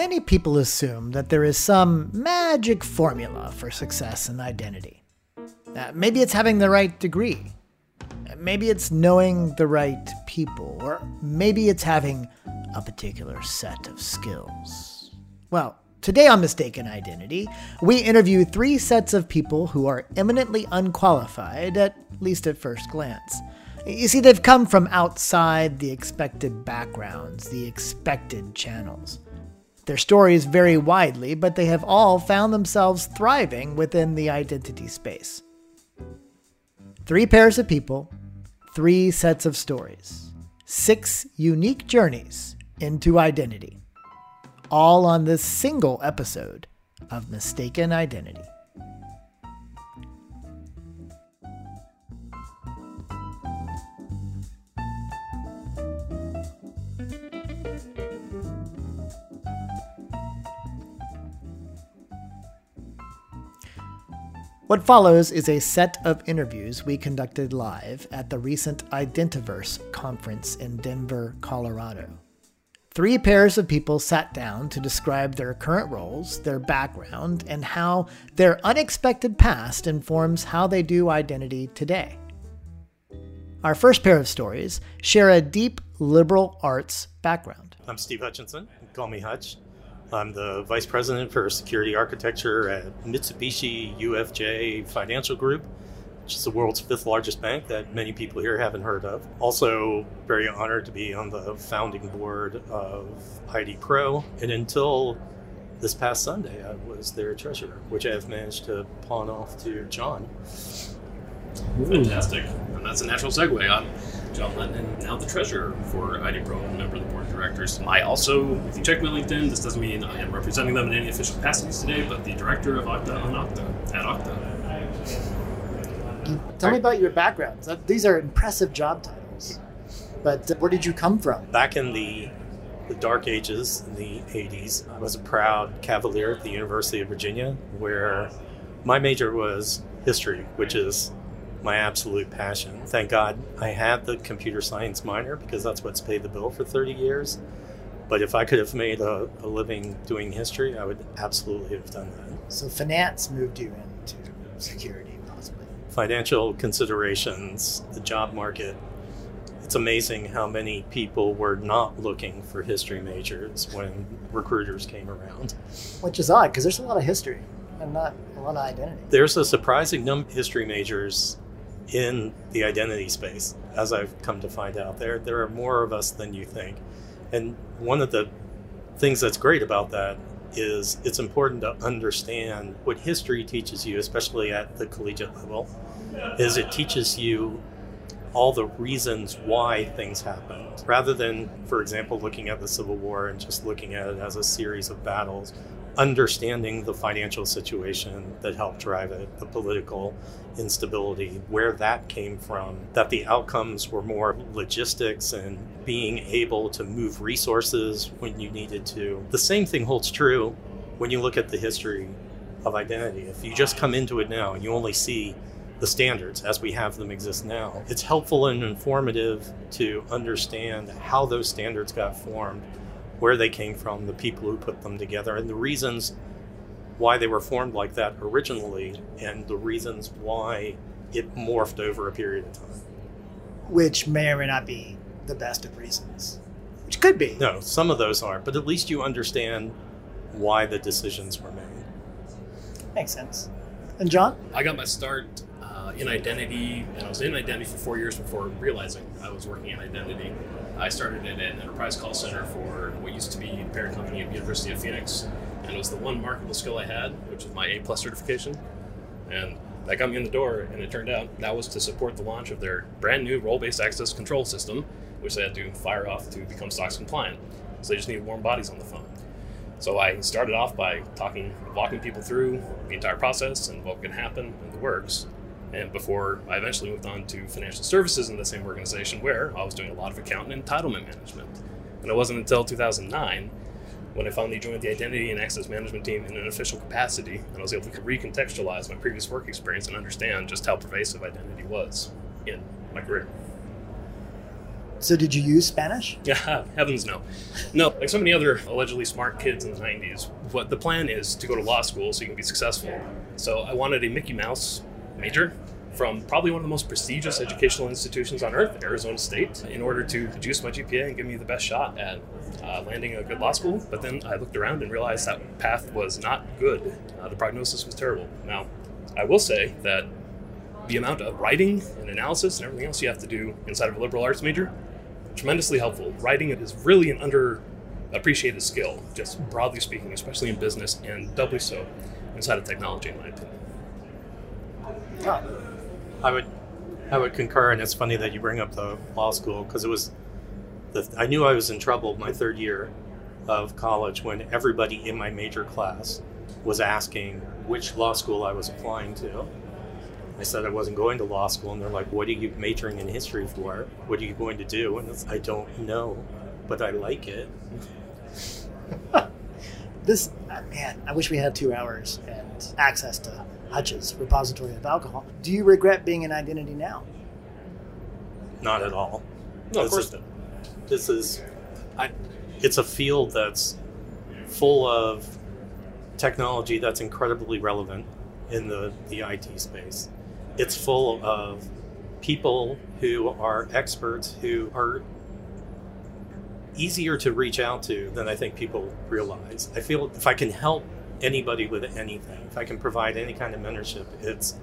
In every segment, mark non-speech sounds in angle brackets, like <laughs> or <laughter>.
Many people assume that there is some magic formula for success and identity. Uh, maybe it's having the right degree. Maybe it's knowing the right people. Or maybe it's having a particular set of skills. Well, today on Mistaken Identity, we interview three sets of people who are eminently unqualified, at least at first glance. You see, they've come from outside the expected backgrounds, the expected channels. Their stories vary widely, but they have all found themselves thriving within the identity space. Three pairs of people, three sets of stories, six unique journeys into identity, all on this single episode of Mistaken Identity. What follows is a set of interviews we conducted live at the recent Identiverse conference in Denver, Colorado. Three pairs of people sat down to describe their current roles, their background, and how their unexpected past informs how they do identity today. Our first pair of stories share a deep liberal arts background. I'm Steve Hutchinson. Call me Hutch. I'm the Vice President for Security Architecture at Mitsubishi UFJ Financial Group, which is the world's fifth largest bank that many people here haven't heard of. Also, very honored to be on the founding board of ID Pro. And until this past Sunday, I was their treasurer, which I have managed to pawn off to John. Fantastic. And that's a natural segue. I'm John Lennon, now the treasurer for ID Pro and member of the board of directors. I also, if you check my LinkedIn, this doesn't mean I am representing them in any official capacities today, but the director of Okta on Okta, at Okta. Tell me about your backgrounds. These are impressive job titles. But uh, where did you come from? Back in the the dark ages in the 80s, I was a proud Cavalier at the University of Virginia, where my major was history, which is my absolute passion. Thank God I had the computer science minor because that's what's paid the bill for 30 years. But if I could have made a, a living doing history, I would absolutely have done that. So finance moved you into security, possibly. Financial considerations, the job market. It's amazing how many people were not looking for history majors when recruiters came around. Which is odd because there's a lot of history and not a lot of identity. There's a surprising number of history majors in the identity space, as I've come to find out. There, there are more of us than you think. And one of the things that's great about that is it's important to understand what history teaches you, especially at the collegiate level, is it teaches you all the reasons why things happened. Rather than, for example, looking at the Civil War and just looking at it as a series of battles, understanding the financial situation that helped drive it, the political instability, where that came from, that the outcomes were more logistics and being able to move resources when you needed to. The same thing holds true when you look at the history of identity. If you just come into it now and you only see the standards as we have them exist now, it's helpful and informative to understand how those standards got formed where they came from, the people who put them together, and the reasons why they were formed like that originally, and the reasons why it morphed over a period of time. Which may or may not be the best of reasons. Which could be. No, some of those aren't, but at least you understand why the decisions were made. Makes sense. And John? I got my start in identity, and I was in identity for four years before realizing I was working in identity. I started at an enterprise call center for what used to be the parent company at University of Phoenix, and it was the one marketable skill I had, which was my A plus certification. And that got me in the door, and it turned out that was to support the launch of their brand new role-based access control system, which they had to fire off to become SOX compliant. So they just needed warm bodies on the phone. So I started off by talking, walking people through the entire process and what can happen and the works. And before I eventually moved on to financial services in the same organization, where I was doing a lot of account and entitlement management. And it wasn't until 2009 when I finally joined the identity and access management team in an official capacity, and I was able to recontextualize my previous work experience and understand just how pervasive identity was in my career. So did you use Spanish? <laughs> Yeah, heavens no. No, like so many other allegedly smart kids in the 90s, what the plan is to go to law school so you can be successful. So I wanted a Mickey Mouse major from probably one of the most prestigious educational institutions on earth, Arizona State, in order to juice my GPA and give me the best shot at uh, landing a good law school. But then I looked around and realized that path was not good. Uh, the prognosis was terrible. Now, I will say that the amount of writing and analysis and everything else you have to do inside of a liberal arts major tremendously helpful. Writing is really an underappreciated skill, just broadly speaking, especially in business, and doubly so inside of technology, in my opinion. I would, I would concur, and it's funny that you bring up the law school because it was, the, I knew I was in trouble my third year of college when everybody in my major class was asking which law school I was applying to. I said I wasn't going to law school, and they're like, "What are you majoring in history for? What are you going to do?" And I don't know, but I like it. <laughs> this uh, man, I wish we had two hours and access to Hutch's repository of alcohol. Do you regret being an identity now? Not at all. No, of course not. This is, I, it's a field that's full of technology that's incredibly relevant in the, the IT space. It's full of people who are experts who are easier to reach out to than I think people realize. I feel if I can help anybody with anything, if I can provide any kind of mentorship, it's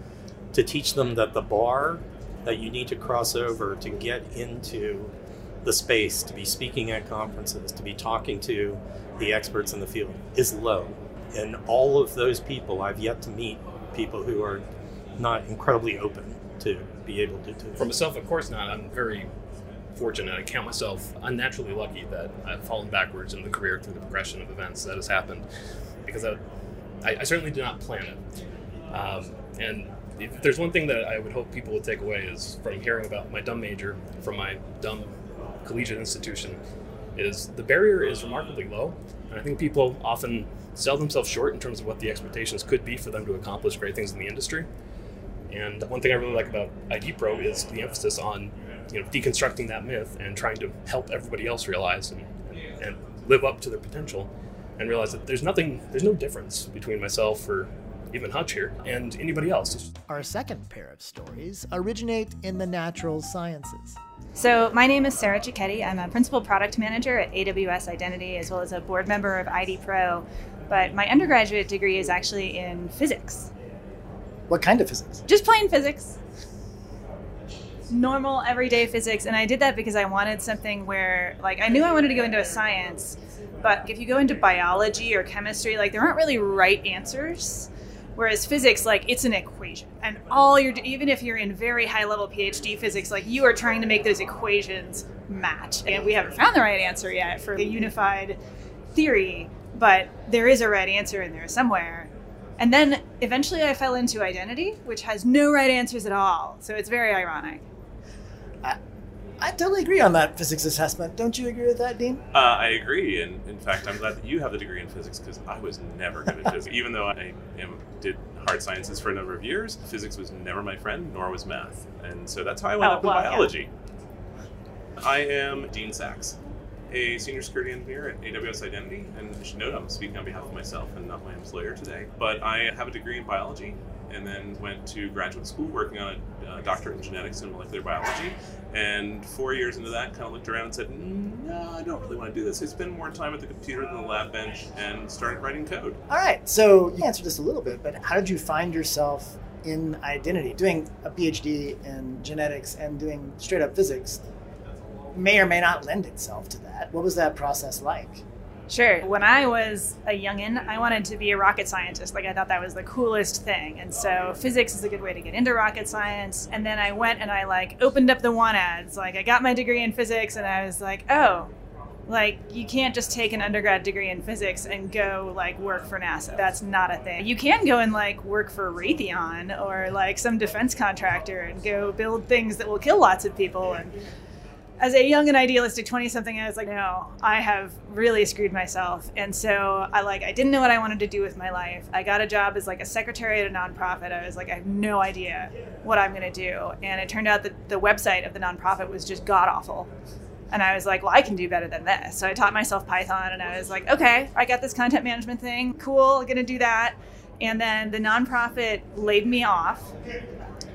to teach them that the bar that you need to cross over to get into the space, to be speaking at conferences, to be talking to the experts in the field is low. And all of those people, I've yet to meet people who are not incredibly open to be able to do For myself, of course not. I'm very fortunate. I count myself unnaturally lucky that I've fallen backwards in the career through the progression of events that has happened because I, I, I certainly did not plan it. Um, and if there's one thing that I would hope people would take away is from hearing about my dumb major from my dumb collegiate institution is the barrier is remarkably low. And I think people often sell themselves short in terms of what the expectations could be for them to accomplish great things in the industry. And one thing I really like about ID Pro is the emphasis on you know deconstructing that myth and trying to help everybody else realize and, and live up to their potential and realize that there's nothing there's no difference between myself or even Hutch here and anybody else. Our second pair of stories originate in the natural sciences. So, my name is Sarah Cecchetti. I'm a principal product manager at AWS Identity as well as a board member of ID Pro. But my undergraduate degree is actually in physics, What kind of physics? just plain physics. Normal, everyday physics. And I did that because I wanted something where, like, I knew I wanted to go into a science, but if you go into biology or chemistry, like, there aren't really right answers. Whereas physics, like, it's an equation. And all you're, even if you're in very high level PhD physics, like, you are trying to make those equations match. And we haven't found the right answer yet for the unified theory, but there is a right answer in there somewhere. And then eventually I fell into identity, which has no right answers at all. So it's very ironic. Uh, I totally agree on that physics assessment. Don't you agree with that, Dean? Uh, I agree, and in fact, I'm glad that you have the degree in physics because I was never good at <laughs> physics. Even though I am, did hard sciences for a number of years, physics was never my friend, nor was math, and so that's how I went Oh, up in well, yeah. biology. I am Dean Saxe, a senior security engineer at AWS Identity, and I should note I'm speaking on behalf of myself and not my employer today. But I have a degree in biology, and then went to graduate school working on a uh, doctorate in genetics and molecular biology. And four years into that, kind of looked around and said, "Mm, "No, I don't really want to do this. I spend more time at the computer than the lab bench," and started writing code. All right, so you answered this a little bit, but how did you find yourself in identity? Doing a PhD in genetics and doing straight up physics may or may not lend itself to that. What was that process like? Sure. When I was a youngin', I wanted to be a rocket scientist. Like I thought that was the coolest thing. And so physics is a good way to get into rocket science. And then I went and I like opened up the want ads. Like I got my degree in physics and I was like, oh, like you can't just take an undergrad degree in physics and go like work for NASA. That's not a thing. You can go and like work for Raytheon or like some defense contractor and go build things that will kill lots of people and as a young and idealistic 20 something i was like no i have really screwed myself and so i like i didn't know what i wanted to do with my life i got a job as like a secretary at a nonprofit i was like i have no idea what i'm going to do and it turned out that the website of the nonprofit was just god awful And I was like, well, I can do better than this. So I taught myself Python and I was like, okay, I got this content management thing. Cool, I'm going to do that. And then the nonprofit laid me off.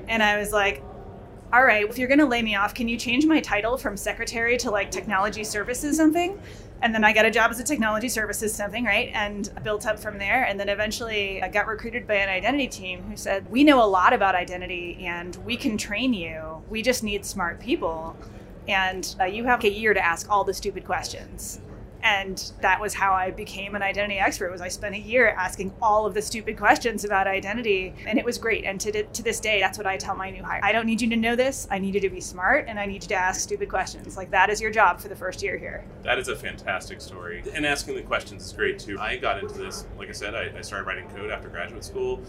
And I was like, all right, if you're going to lay me off, can you change my title from secretary to like technology services something? And then I got a job as a technology services something, right? And built up from there. And then eventually I got recruited by an identity team who said, We know a lot about identity and we can train you. We just need smart people. And uh, you have a year to ask all the stupid questions and that was how i became an identity expert was i spent a year asking all of the stupid questions about identity. And it was great. And to, to this day that's what i tell my new hire. I don't need you to know this. I need you to be smart and i need you to ask stupid questions. Like that is your job for the first year here. That is a fantastic story. And asking the questions is great too. I got into this like i said i, I started writing code after graduate school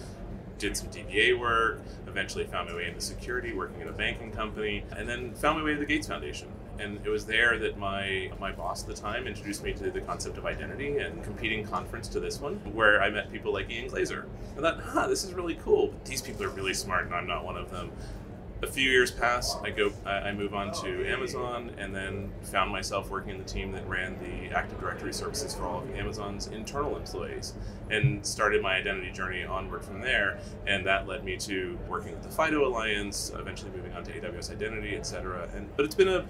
did some DBA work, eventually found my way into security, working in a banking company, and then found my way to the Gates Foundation. And it was there that my my boss at the time introduced me to the concept of identity and competing conference to this one, where I met people like Ian Glazer. I thought, huh, this is really cool. But these people are really smart, and I'm not one of them a few years pass. I go, I move on to Amazon, and then found myself working in the team that ran the Active Directory services for all of Amazon's internal employees, and started my identity journey onward from there. And that led me to working with the FIDO Alliance, eventually moving on to AWS Identity, etc. And but it's been a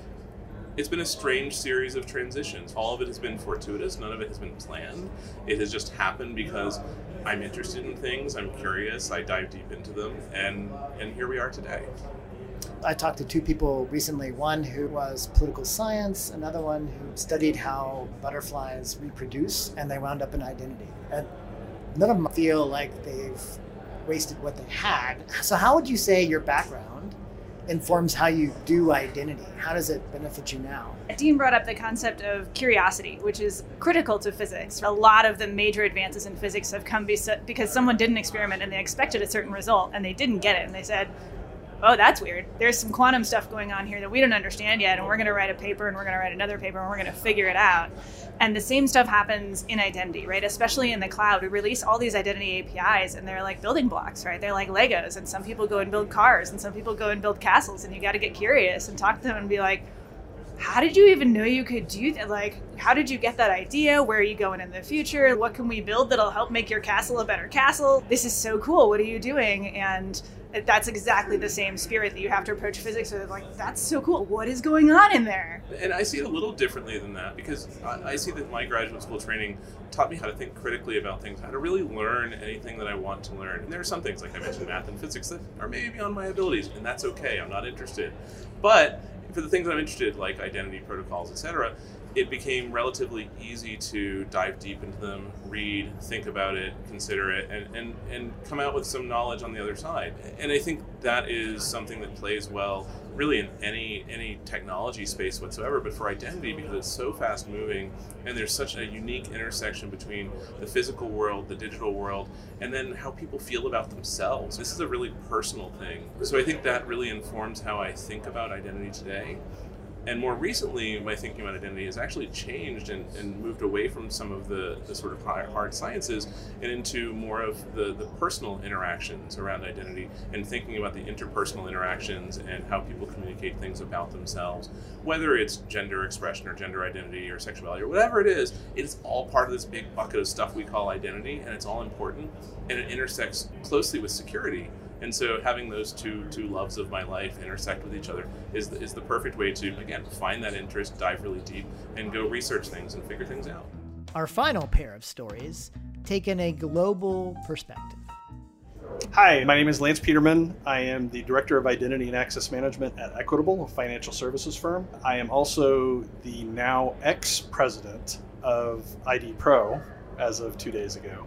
it's been a strange series of transitions. All of it has been fortuitous. None of it has been planned. It has just happened because I'm interested in things. I'm curious. I dive deep into them, and and here we are today. I talked to two people recently one who was political science, another one who studied how butterflies reproduce, and they wound up in identity. And none of them feel like they've wasted what they had. So, how would you say your background informs how you do identity? How does it benefit you now? Dean brought up the concept of curiosity, which is critical to physics. A lot of the major advances in physics have come because someone did an experiment and they expected a certain result and they didn't get it. And they said, oh, that's weird. There's some quantum stuff going on here that we don't understand yet, and we're going to write a paper, and we're going to write another paper, and we're going to figure it out. And the same stuff happens in identity, right? Especially in the cloud, we release all these identity APIs, and they're like building blocks, right? They're like Legos, and some people go and build cars, and some people go and build castles, and you got to get curious and talk to them and be like, how did you even know you could do that? Like, how did you get that idea? Where are you going in the future? What can we build that'll help make your castle a better castle? This is so cool. What are you doing? And that's exactly the same spirit that you have to approach physics with. Like, that's so cool. What is going on in there? And I see it a little differently than that because I, see that my graduate school training taught me how to think critically about things, how to really learn anything that I want to learn. And there are some things, like I mentioned, math and physics, that are maybe beyond my abilities, and that's okay. I'm not interested. But for the things I'm interested, like identity protocols, etc., it became relatively easy to dive deep into them, read, think about it, consider it, and, and, and come out with some knowledge on the other side. And I think that is something that plays well really in any any technology space whatsoever, but for identity because it's so fast moving and there's such a unique intersection between the physical world, the digital world, and then how people feel about themselves. This is a really personal thing. So I think that really informs how I think about identity today. And more recently, my thinking about identity has actually changed and, and moved away from some of the, the sort of hard sciences and into more of the, the personal interactions around identity and thinking about the interpersonal interactions and how people communicate things about themselves. Whether it's gender expression or gender identity or sexuality or whatever it is, it's all part of this big bucket of stuff we call identity and it's all important and it intersects closely with security and so having those two two loves of my life intersect with each other is the, is the perfect way to again find that interest, dive really deep, and go research things and figure things out. Our final pair of stories take in a global perspective. Hi, my name is Lance Peterman. I am the Director of Identity and Access Management at Equitable, a financial services firm. I am also the now ex president of ID Pro as of two days ago.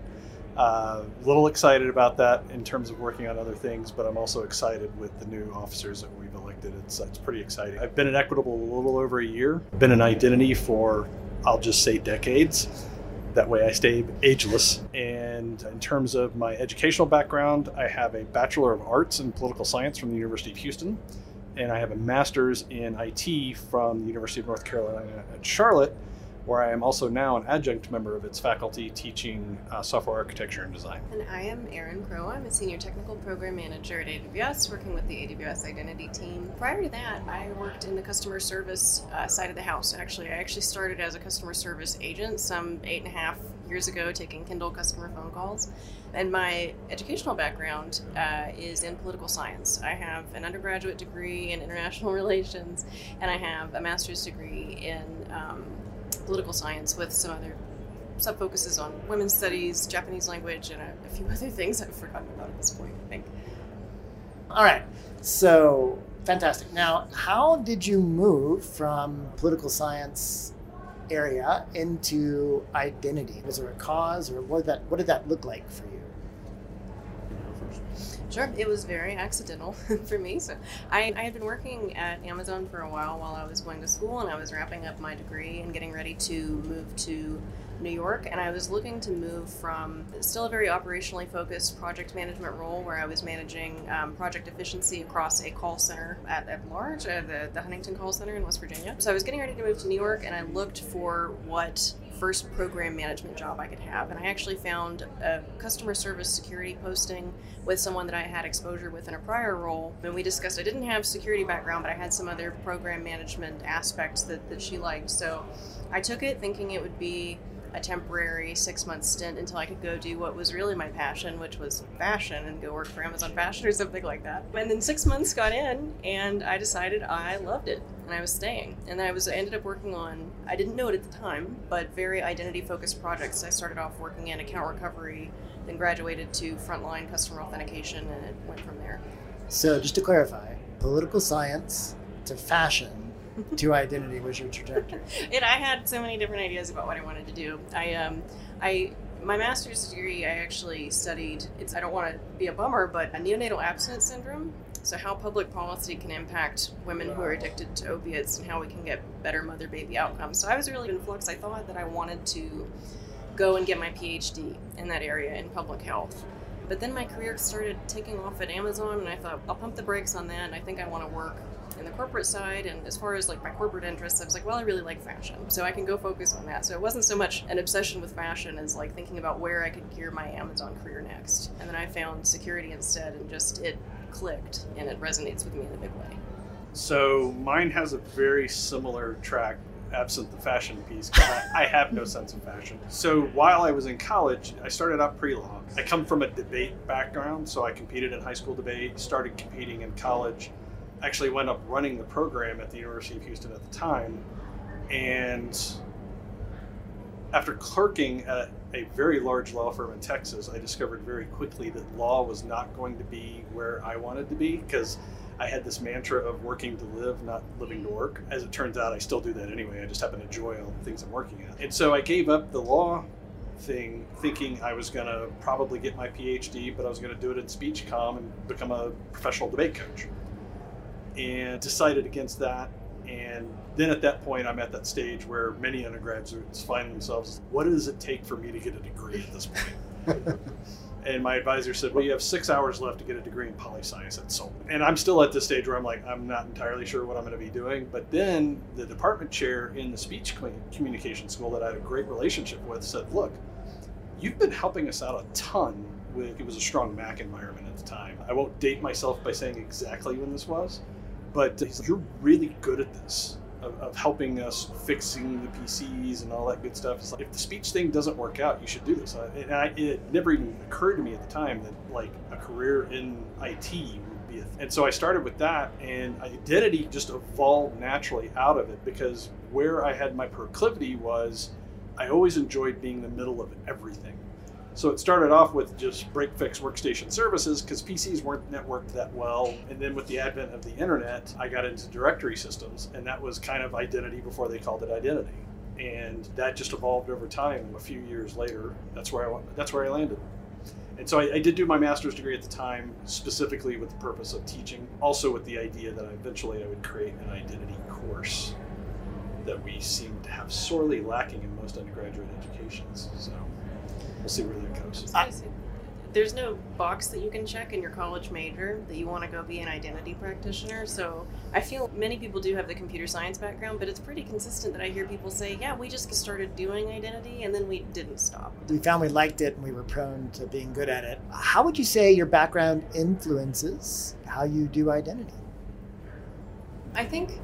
A uh, little excited about that in terms of working on other things, but I'm also excited with the new officers that we've elected. It's, it's pretty exciting. I've been at Equitable a little over a year, been in identity for, I'll just say, decades. That way I stay ageless. And in terms of my educational background, I have a Bachelor of Arts in Political Science from the University of Houston, and I have a Master's in IT from the University of North Carolina at Charlotte where I am also now an adjunct member of its faculty teaching uh, software architecture and design. And I am Erin Crow. I'm a senior technical program manager at AWS, working with the AWS Identity team. Prior to that, I worked in the customer service uh, side of the house. Actually, I actually started as a customer service agent some eight and a half years ago, taking Kindle customer phone calls. And my educational background uh, is in political science. I have an undergraduate degree in international <laughs> relations, and I have a master's degree in um, political science with some other sub focuses on women's studies, Japanese language, and a, a, few <laughs> other things I've forgotten about at this point, I think. All right. So fantastic. Now, how did you move from political science area into identity? Was there a cause, or what did that what did that look like for you? Sure, it was very accidental <laughs> for me. So I, I had been working at Amazon for a while while I was going to school, and I was wrapping up my degree and getting ready to move to New York, and I was looking to move from still a very operationally focused project management role where I was managing um, project efficiency across a call center at, at large, uh, the, the Huntington Call Center in West Virginia. So I was getting ready to move to New York, and I looked for what first program management job I could have. And I actually found a customer service security posting with someone that I had exposure with in a prior role. And we discussed I didn't have security background, but I had some other program management aspects that, that she liked. So I took it thinking it would be a temporary six month stint until I could go do what was really my passion, which was fashion, and go work for Amazon Fashion or something like that. And then six months got in, and I decided I loved it, and I was staying. And I was I ended up working on I didn't know it at the time, but very identity focused projects. I started off working in account recovery, then graduated to frontline customer authentication, and it went from there. So just to clarify, political science to fashion <laughs> to identity was your trajectory? <laughs> And I had so many different ideas about what I wanted to do. I um, I my master's degree I actually studied. It's I don't want to be a bummer, but a neonatal abstinence syndrome. So how public policy can impact women who are addicted to opiates and how we can get better mother-baby outcomes. So I was really in flux. I thought that I wanted to go and get my PhD in that area in public health. But then my career started taking off at Amazon, and I thought I'll pump the brakes on that. And I think I want to work in the corporate side and as far as like my corporate interests i was like well i really like fashion so i can go focus on that so it wasn't so much an obsession with fashion as like thinking about where i could gear my amazon career next and then i found security instead and just it clicked and it resonates with me in a big way. So mine has a very similar track absent the fashion piece I, I, have no sense of fashion. So while i was in college i started out pre-law. I come from a debate background so i competed in high school debate started competing in college. Actually went up running the program at the University of Houston at the time. And after clerking at a very large law firm in Texas, I discovered very quickly that law was not going to be where I wanted to be because I had this mantra of working to live, not living to work. As it turns out, I still do that anyway. I just happen to enjoy all the things I'm working at. And so I gave up the law thing thinking I was going to probably get my PhD, but I was going to do it in speech comm and become a professional debate coach and decided against that. And then at that point, I'm at that stage where many undergraduates find themselves, what does it take for me to get a degree at this point? <laughs> and my advisor said, well, you have six hours left to get a degree in poli science at Seoul. And I'm still at this stage where I'm like, I'm not entirely sure what I'm going to be doing. But then the department chair in the speech communication school that I had a great relationship with said, look, you've been helping us out a ton with, it was a strong Mac environment at the time. I won't date myself by saying exactly when this was but you're really good at this of, of, helping us fixing the PCs and all that good stuff. It's like, if the speech thing doesn't work out, you should do this. And I, it never even occurred to me at the time that like a career in IT would be a thing. And so I started with that, and identity just evolved naturally out of it because where I had my proclivity was I always enjoyed being the middle of everything. So it started off with just break fix workstation services because PCs weren't networked that well. And then with the advent of the internet, I got into directory systems, and that was kind of identity before they called it identity. And that just evolved over time. A few years later, that's where I that's where I landed. And so I, I, did do my master's degree at the time, specifically with the purpose of teaching, also with the idea that eventually I would create an identity course that we seem to have sorely lacking in most undergraduate educations. So we'll see where that goes. I, there's no box that you can check in your college major that you want to go be an identity practitioner. So I feel many people do have the computer science background, but it's pretty consistent that I hear people say, yeah, we just started doing identity and then we didn't stop. We found we liked it and we were prone to being good at it. How would you say your background influences how you do identity? I think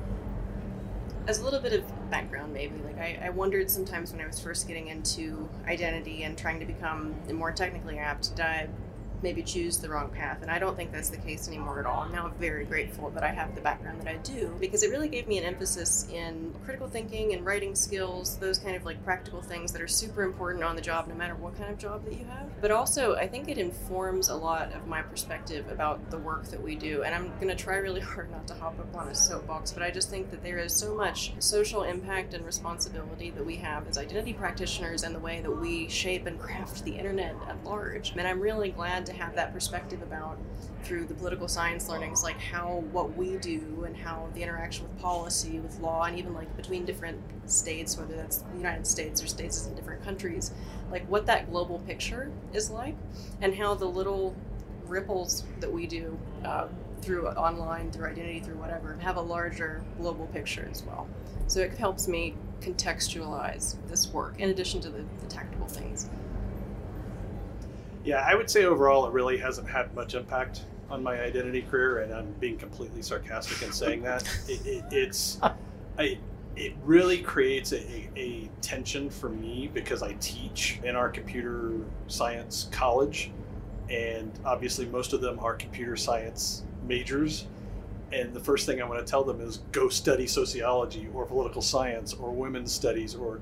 as a little bit of background maybe. Like I, I, wondered sometimes when i was first getting into identity and trying to become more technically apt did i maybe choose the wrong path. And I don't think that's the case anymore at all. I'm now very grateful that I have the background that I do because it really gave me an emphasis in critical thinking and writing skills, those kind of like practical things that are super important on the job, no matter what kind of job that you have. But also, I think it informs a lot of my perspective about the work that we do. And I'm going to try really <laughs> hard not to hop up on a soapbox, but I just think that there is so much social impact and responsibility that we have as identity practitioners and the way that we shape and <laughs> craft the internet at large. And I'm really glad to to have that perspective about through the political science learnings, like how what we do and how the interaction with policy, with law, and even like between different states, whether that's the United States or states in different countries, like what that global picture is like, and how the little ripples that we do uh, through online, through identity, through whatever, have a larger global picture as well. So it helps me contextualize this work in addition to the, the tactical things. Yeah, I would say overall it really hasn't had much impact on my identity career, and I'm being completely sarcastic in saying that. <laughs> It, it, it's, I, it really creates a, a tension for me because I teach in our computer science college, and obviously most of them are computer science majors. And the first thing I want to tell them is go study sociology or political science or women's studies or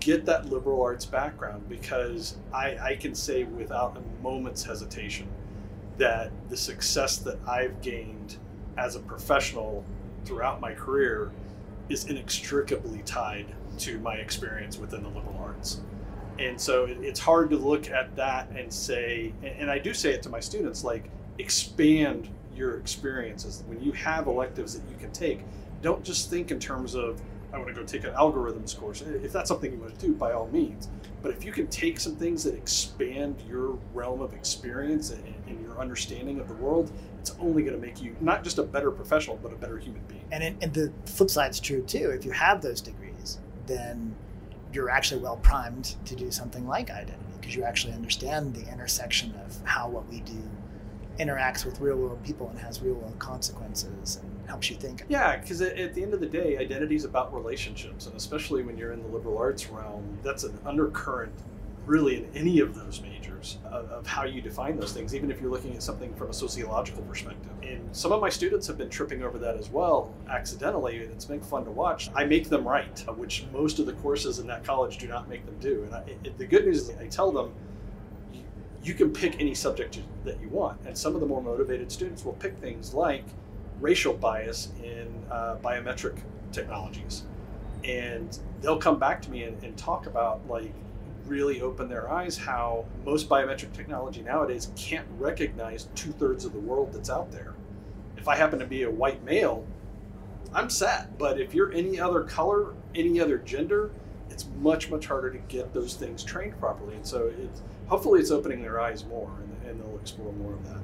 get that liberal arts background because I, I can say without a moment's hesitation that the success that I've gained as a professional throughout my career is inextricably tied to my experience within the liberal arts. And so it's hard to look at that and say, and I do say it to my students, like expand your experiences. When you have electives that you can take, don't just think in terms of I want to go take an algorithms course. If that's something you want to do, by all means. But if you can take some things that expand your realm of experience and, and your understanding of the world, it's only going to make you not just a better professional, but a better human being. And, and the flip side's true too. If you have those degrees, then you're actually well primed to do something like identity because you actually understand the intersection of how what we do interacts with real world people and has real world consequences and helps you think. Yeah, because at the end of the day, identity is about relationships, and especially when you're in the liberal arts realm, that's an undercurrent really in any of those majors of, of, how you define those things, even if you're looking at something from a sociological perspective. And some of my students have been tripping over that as well, accidentally, and it's been fun to watch. I make them write, which most of the courses in that college do not make them do. And I, it, the good news is I tell them, you can pick any subject that you want. And some of the more motivated students will pick things like racial bias in uh, biometric technologies. And they'll come back to me and, and talk about, like, really open their eyes how most biometric technology nowadays can't recognize two thirds of the world that's out there. If I happen to be a white male, I'm set. But if you're any other color, any other gender, it's much, much harder to get those things trained properly. And so it's, hopefully it's opening their eyes more and, and they'll explore more of that.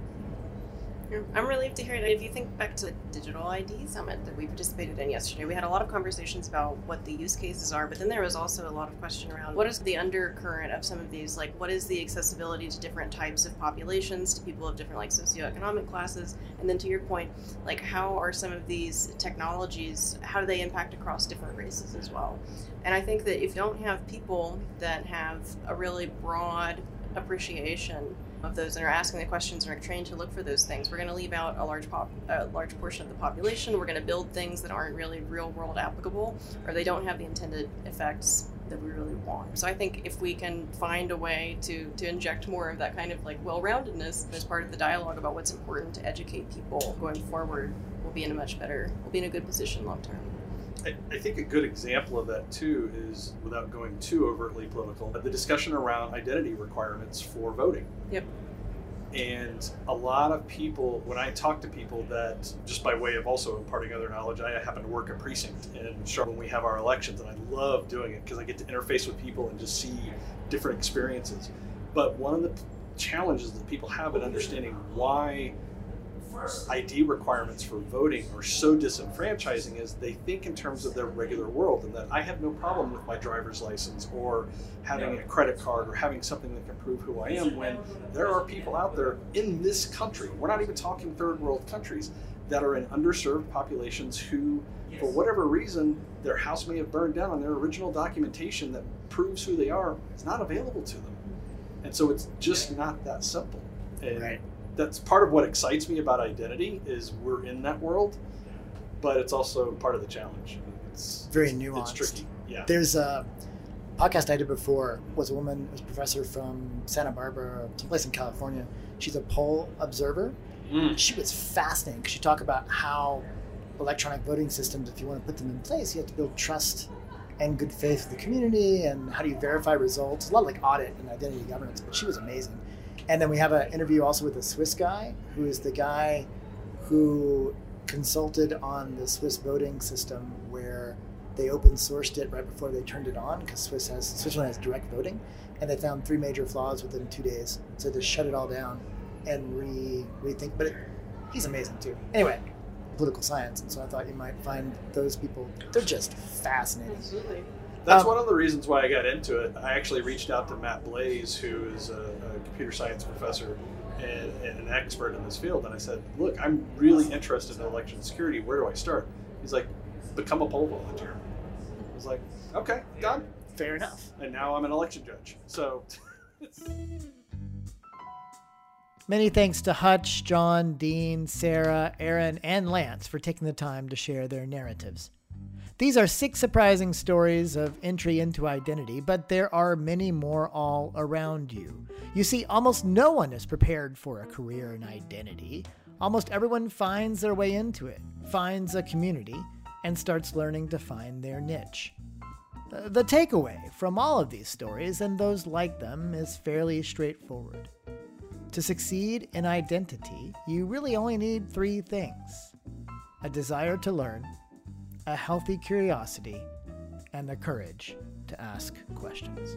I'm relieved to hear that. If you think back to the digital ID summit that we participated in yesterday, we had a lot of conversations about what the use cases are, but then there was also a lot of question around what is the undercurrent of some of these, like what is the accessibility to different types of populations, to people of different like socioeconomic classes, and then to your point, like how are some of these technologies, how do they impact across different races as well? And I think that if you don't have people that have a really broad appreciation of those that are asking the questions and are trained to look for those things. We're going to leave out a large pop, a large portion of the population. We're going to build things that aren't really real world applicable, or they don't have the intended effects that we really want. So I think if we can find a way to to inject more of that kind of like well-roundedness as part of the dialogue about what's important to educate people going forward, we'll be in a much better, we'll be in a good position long term. I, I think a good example of that too is, without going too overtly political, the discussion around identity requirements for voting. Yep. And a lot of people, when I talk to people that, just by way of also imparting other knowledge, I happen to work a precinct in Charlotte when we have our elections, and I love doing it because I get to interface with people and just see different experiences. But one of the challenges that people have in understanding why ID requirements for voting are so disenfranchising is they think in terms of their regular world and that I have no problem with my driver's license or having a credit card or having something that can prove who I am when there are people out there in this country, we're not even talking third world countries, that are in underserved populations who, for whatever reason, their house may have burned down and their original documentation that proves who they are is not available to them. And so it's just not that simple. And Right. That's part of what excites me about identity is we're in that world, but it's also part of the challenge. It's Very nuanced. It's tricky. Yeah. There's a podcast I did before was a woman, was a professor from Santa Barbara, someplace in California. She's a poll observer. Mm. She was fascinating because she talked about how electronic voting systems, if you want to put them in place, you have to build trust and good faith with the community and how do you verify results. A lot of like audit and identity governance, but she was amazing. And then we have an interview also with a Swiss guy who is the guy who consulted on the Swiss voting system where they open sourced it right before they turned it on because Swiss has Switzerland has direct voting, and they found three major flaws within two days. So they shut it all down and re rethink. But it, he's amazing too. Anyway, political science, and so I thought you might find those people. They're just fascinating. Absolutely. That's Um, one of the reasons why I got into it. I actually reached out to Matt Blaze, who is a, a computer science professor and, and an expert in this field, and I said, "Look, I'm really interested in election security. Where do I start?" He's like, "Become a poll volunteer." I was like, "Okay, done." Fair enough. And now I'm an election judge. So. <laughs> Many thanks to Hutch, John, Dean, Sarah, Erin, and Lance for taking the time to share their narratives. These are six surprising stories of entry into identity, but there are many more all around you. You see, almost no one is prepared for a career in identity. Almost everyone finds their way into it, finds a community, and starts learning to find their niche. The takeaway from all of these stories and those like them is fairly straightforward. To succeed in identity, you really only need three things a desire to learn, a healthy curiosity, and the courage to ask questions.